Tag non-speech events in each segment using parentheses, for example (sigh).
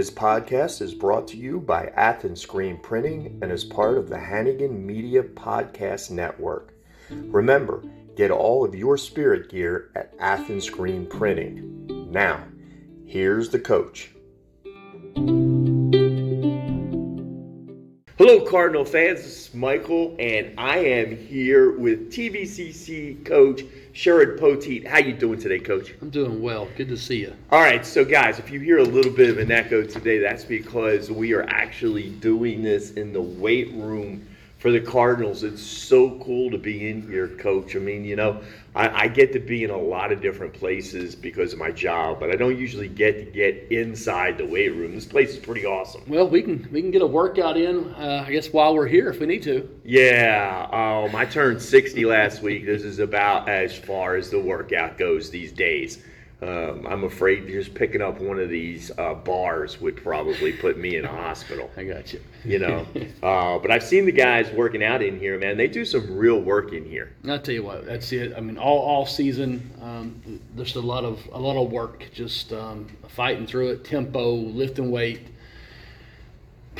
This podcast is brought to you by Athens Screen Printing and is part of the Hannigan Media Podcast Network. Remember, get all of your spirit gear at Athens Screen Printing. Now, here's the coach. Hello, Cardinal fans. This is Michael, and I am here with TVCC coach Sherard Poteete. How you doing today, Coach? I'm doing well. Good to see you. All right, so guys, if you hear a little bit of an echo today, that's because we are actually doing this in the weight room for the Cardinals. It's so cool to be in here, Coach. I mean, you know, I, I, get to be in a lot of different places because of my job, but I don't usually get to get inside the weight room. This place is pretty awesome. Well, we can we can get a workout in, uh, I guess, while we're here if we need to. Yeah, um, I turned 60 last week. This is about as far as the workout goes these days. Um, I'm afraid just picking up one of these uh, bars would probably put me in a hospital. (laughs) I got you. You know, (laughs) uh, but I've seen the guys working out in here, man. They do some real work in here. I'll tell you what, that's it. I mean, all, all season, um, there's a lot of a lot of work, just um, fighting through it, tempo, lifting weight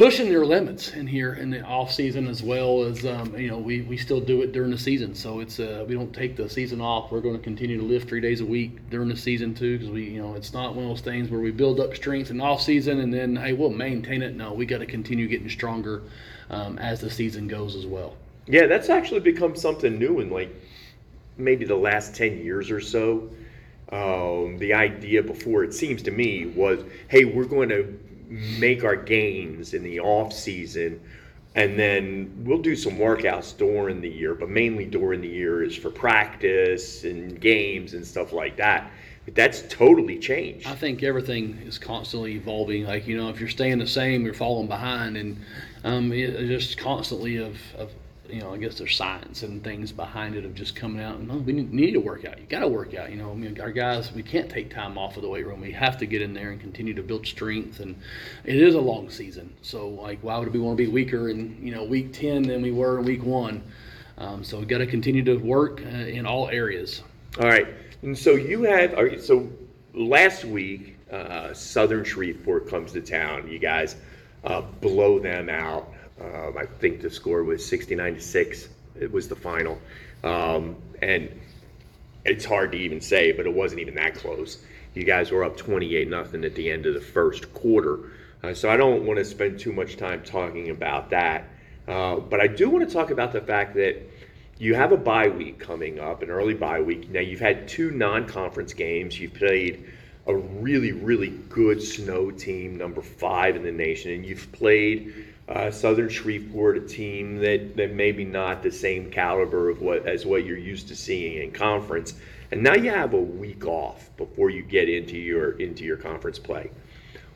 pushing their limits in here in the off season as well as um, you know we, we still do it during the season. So it's uh, we don't take the season off. We're going to continue to lift three days a week during the season too because we you know it's not one of those things where we build up strength in off season and then hey we'll maintain it. No we got to continue getting stronger um, as the season goes as well. Yeah that's actually become something new in like maybe the last 10 years or so. Um, the idea before it seems to me was hey we're going to make our gains in the off season and then we'll do some workouts during the year but mainly during the year is for practice and games and stuff like that. But that's totally changed. I think everything is constantly evolving. Like you know if you're staying the same you're falling behind and um, it, just constantly of, of you know, I guess there's science and things behind it of just coming out oh, we need, to work out. You got to work out. You know, I mean, our guys, we can't take time off of the weight room. We have to get in there and continue to build strength. And it is a long season, so like, why would we want to be weaker in you know week ten than we were in week one? Um, so we got to continue to work uh, in all areas. All right, and so you have. So last week, uh, Southern Shreveport comes to town. You guys uh, blow them out. Um, I think the score was 69 to 6. It was the final. Um, and it's hard to even say, but it wasn't even that close. You guys were up 28 nothing at the end of the first quarter. Uh, so I don't want to spend too much time talking about that. Uh, but I do want to talk about the fact that you have a bye week coming up, an early bye week. Now, you've had two non conference games. You've played a really, really good snow team, number five in the nation, and you've played uh, Southern Shreveport, a team that, that maybe not the same caliber of what as what you're used to seeing in conference. And now you have a week off before you get into your into your conference play.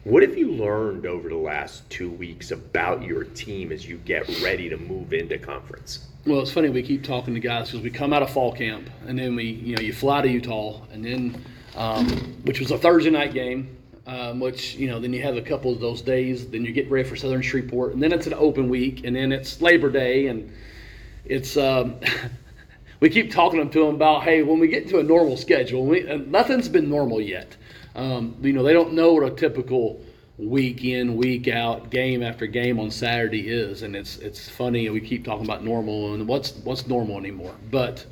What have you learned over the last two weeks about your team as you get ready to move into conference? Well, it's funny we keep talking to guys because we come out of fall camp and then we, you know, you fly to Utah and then, um, which was a Thursday night game, um, which you know then you have a couple of those days then you get ready for southern shreveport and then it's an open week and then it's labor day and it's um, (laughs) we keep talking to them about hey when we get into a normal schedule we, nothing's been normal yet. Um, you know they don't know what a typical week in week out game after game on saturday is and it's it's funny and we keep talking about normal and what's what's normal anymore. But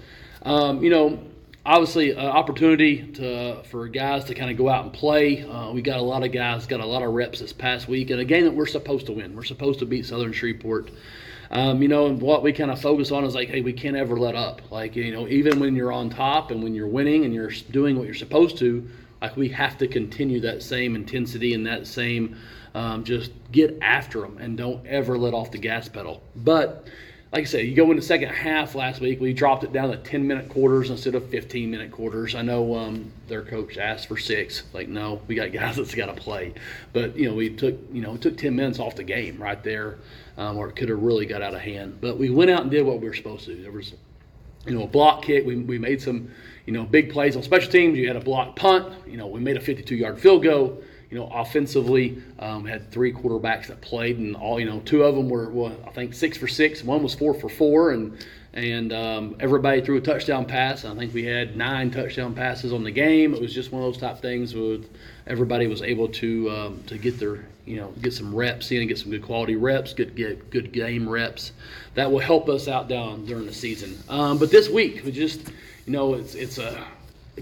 um, you know obviously an opportunity to for guys to kind of go out and play. Uh, we got a lot of guys got a lot of reps this past week, and a game that we're supposed to win. We're supposed to beat Southern Shreveport. Um, you know, and what we kind of focus on is like, hey, we can't ever let up. Like, you know, even when you're on top and when you're winning and you're doing what you're supposed to, like we have to continue that same intensity and that same um, just get after them and don't ever let off the gas pedal. But like I said, you go in the second half last week, we dropped it down to 10 minute quarters instead of 15 minute quarters. I know um, their coach asked for six. Like, no, we got (laughs) guys that's got to play. But, you know, we took, you know, it took 10 minutes off the game right there um, where it could have really got out of hand. But we went out and did what we were supposed to. There was, you know, a block kick. We, we made some, you know, big plays on special teams. You had a block punt. You know, we made a 52 yard field goal you know, offensively, um, had three quarterbacks that played, and all you know, two of them were, well, I think six for six. One was four for four, and and um, everybody threw a touchdown pass. I think we had nine touchdown passes on the game. It was just one of those type things with everybody was able to um, to get their you know get some reps in, get some good quality reps, good get good game reps. That will help us out down during the season. Um, but this week, we just you know it's it's a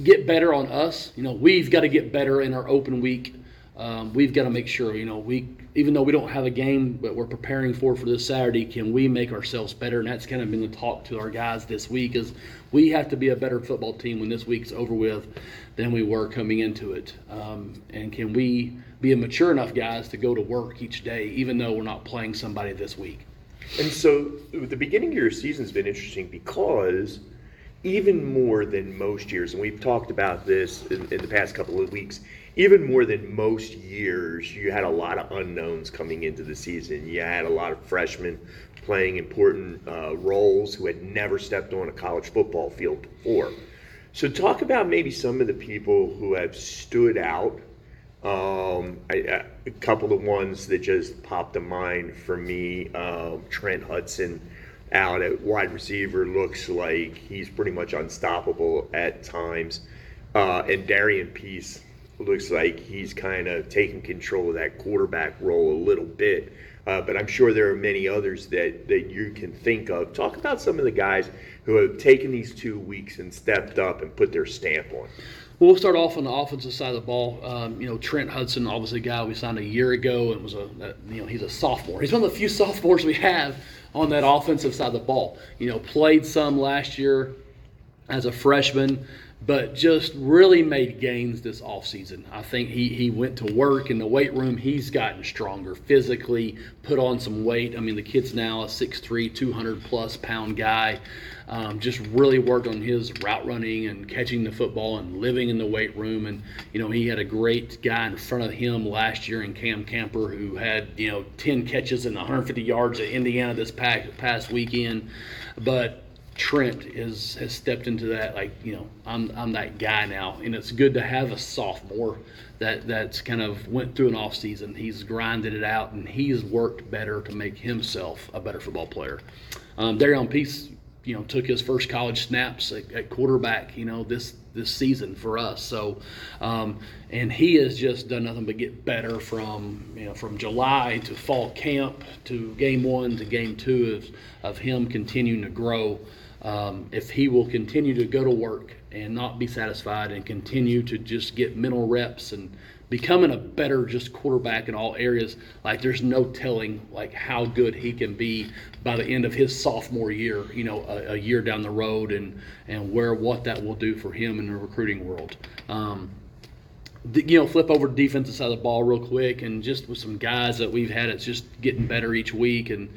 get better on us. You know we've got to get better in our open week. Um, we've got to make sure you know we even though we don't have a game but we're preparing for for this Saturday, can we make ourselves better? And that's kind of been the talk to our guys this week is we have to be a better football team when this week's over with than we were coming into it. Um, and can we be mature enough guys to go to work each day, even though we're not playing somebody this week? And so the beginning of your season's been interesting because even more than most years, and we've talked about this in, in, the past couple of weeks, even more than most years, you had a lot of unknowns coming into the season. You had a lot of freshmen playing important uh, roles who had never stepped on a college football field before. So, talk about maybe some of the people who have stood out. Um, couple of ones that just popped to mind for me um, Trent Hudson out at wide receiver looks like he's pretty much unstoppable at times. Uh, and Darian Peace looks like he's kind of taking control of that quarterback role a little bit. Uh, but I'm sure there are many others that, that you can think of. Talk about some of the guys who have taken these two weeks and stepped up and put their stamp on. Well, we'll start off on the offensive side of the ball. Um, you know, Trent Hudson, obviously a guy we signed a year ago, and was a, you know he's a sophomore. He's one of the few (laughs) sophomores we have on that offensive side of the ball. You know, played some last year as a freshman, but just really made gains this offseason. I think he, he went to work in the weight room. He's gotten stronger physically, put on some weight. I mean, the kid's now a 6'3, 200 plus pound guy. Um, just really worked on his route running and catching the football and living in the weight room. And, you know, he had a great guy in front of him last year in Cam Camper who had, you know, 10 catches and 150 yards at Indiana this past, past weekend. But Trent is has stepped into that like you know I'm I'm that guy now, and it's good to have a sophomore that that's kind of went through an off season. He's grinded it out, and he's worked better to make himself a better football player. Um, Darian Peace, you know, took his first college snaps at, at quarterback. You know this this season for us. So, um, and he has just done nothing but get better from you know from July to fall camp to game one to game two of, of him continuing to grow um, if he will continue to go to work and not be satisfied and continue to just get mental reps and becoming a better just quarterback in all areas like there's no telling like how good he can be by the end of his sophomore year you know a, a year down the road and and where what that will do for him in the recruiting world um, you know, flip over to defensive side of the ball real quick, and just with some guys that we've had, it's just getting better each week. And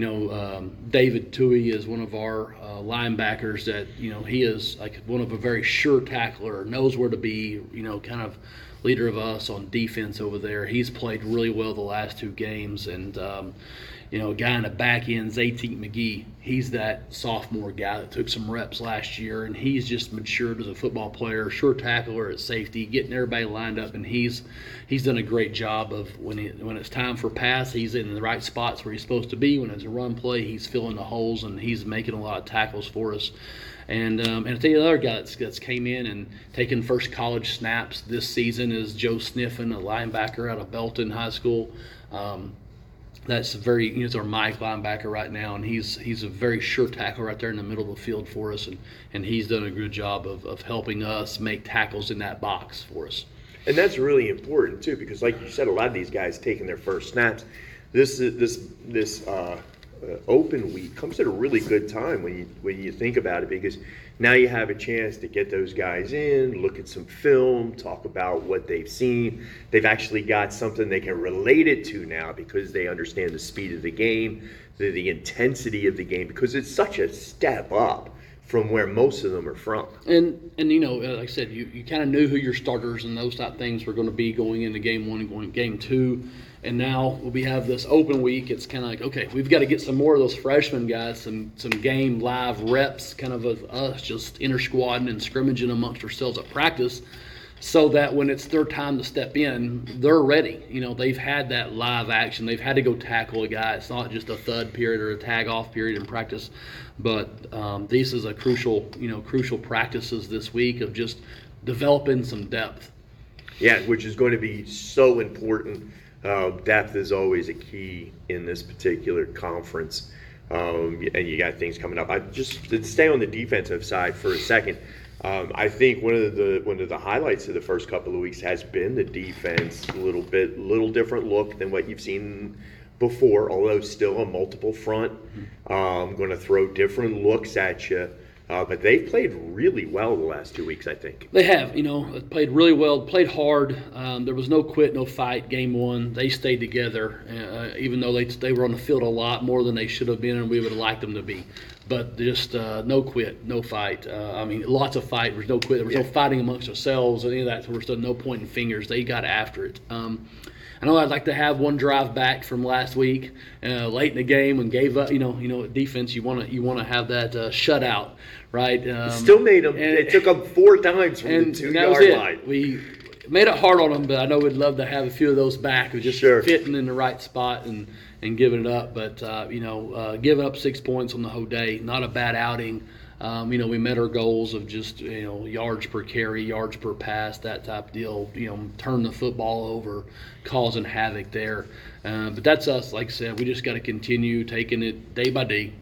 you know, um, David Tui is one of our uh, linebackers that, you know, he is like one of a very sure tackler, knows where to be, you know, kind of leader of us on defense over there. He's played really well the last two games. And, um, you know, a guy in the back end, Zaytik McGee, he's that sophomore guy that took some reps last year, and he's just matured as a football player, sure tackler at safety, getting everybody lined up, and he's he's done a great job of when he, when it's time for pass, he's in the right spots where he's supposed to be. When it's a run play, he's filling the holes and he's making a lot of tackles for us. And um, and I tell you, another guy that's, that's came in and taken first college snaps this season is Joe Sniffen, a linebacker out of Belton High School. Um, that's very you know, he's our Mike linebacker right now, and he's he's a very sure tackle right there in the middle of the field for us, and, and he's done a good job of, of helping us make tackles in that box for us. And that's really important too, because like you said, a lot of these guys taking their first snaps. This is this this uh, uh, open week comes at a really good time when you when you think about it, because now you have a chance to get those guys in, look at some film, talk about what they've seen. They've actually got something they can relate it to now because they understand the speed of the game, the, the intensity of the game, because it's such a step up from where most of them are from. And and you know, like I said, you, you kind of knew who your starters and those type things were going to be going into game one and going game two. And now we have this open week. It's kind of like, okay, we've got to get some more of those freshman guys, some some game live reps, kind of of us just inter squadding and scrimmaging amongst ourselves at practice. So that when it's their time to step in, they're ready. You know, they've had that live action. They've had to go tackle a guy. It's not just a thud period or a tag off period in practice, but um, this is a crucial, you know, crucial practices this week of just developing some depth. Yeah, which is going to be so important. Uh, depth is always a key in this particular conference. Um, and you got things coming up. I just to stay on the defensive side for a second. Um, I think one of the one of the highlights of the first couple of weeks has been the defense. A little bit, little different look than what you've seen before, although still a multiple front. Um, going to throw different looks at you, uh, but they've played really well the last two weeks. I think. They have, you know, played really well, played hard. Um, there was no quit, no fight. Game one, they stayed together, uh, even though they they were on the field a lot more than they should have been, and we would have liked them to be. But just uh, no quit, no fight. Uh, I mean, lots of fight. There was no quit. There was no fighting amongst ourselves, any of that sort of stuff. No pointing fingers. They got after it. Um, I know I'd like to have one drive back from last week, uh, late in the game, and gave up. You know, you know, defense. You want to you want to have that uh, shutout, right? Um, Still made them. and- It took them four times from and the two yard line. We made it hard on them, but I know we'd love to have a few of those back, of just Sure. fitting in the right spot and and giving it up. But uh, you know, uh, giving up six points on the whole day, not a bad outing. Um, you know, we met our goals of just you know yards per carry, yards per pass, that type deal. You know, turn the football over, causing havoc there. Uh, but that's us. Like I said, we just got to continue taking it day by day,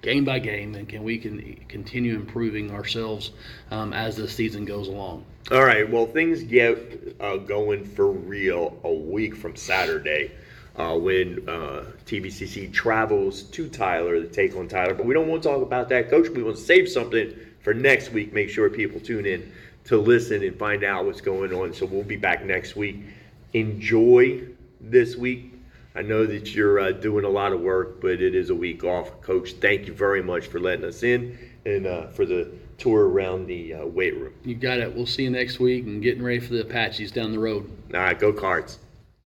game by game, and can we can continue improving ourselves um, as the season goes along. All right. Well, things get uh, going for real a week from Saturday uh, when uh, TVCC travels to Tyler to take on Tyler. But we don't want to talk about that, Coach. We want to save something for next week. Make sure people tune in to listen and find out what's going on. So we'll be back next week. Enjoy this week. I know that you're uh, doing a lot of work, but it is a week off. Coach, thank you very much for letting us in and uh, for the tour around the uh, weight room. You got it. We'll see you next week and getting ready for the Apaches down the road. All right, go cards.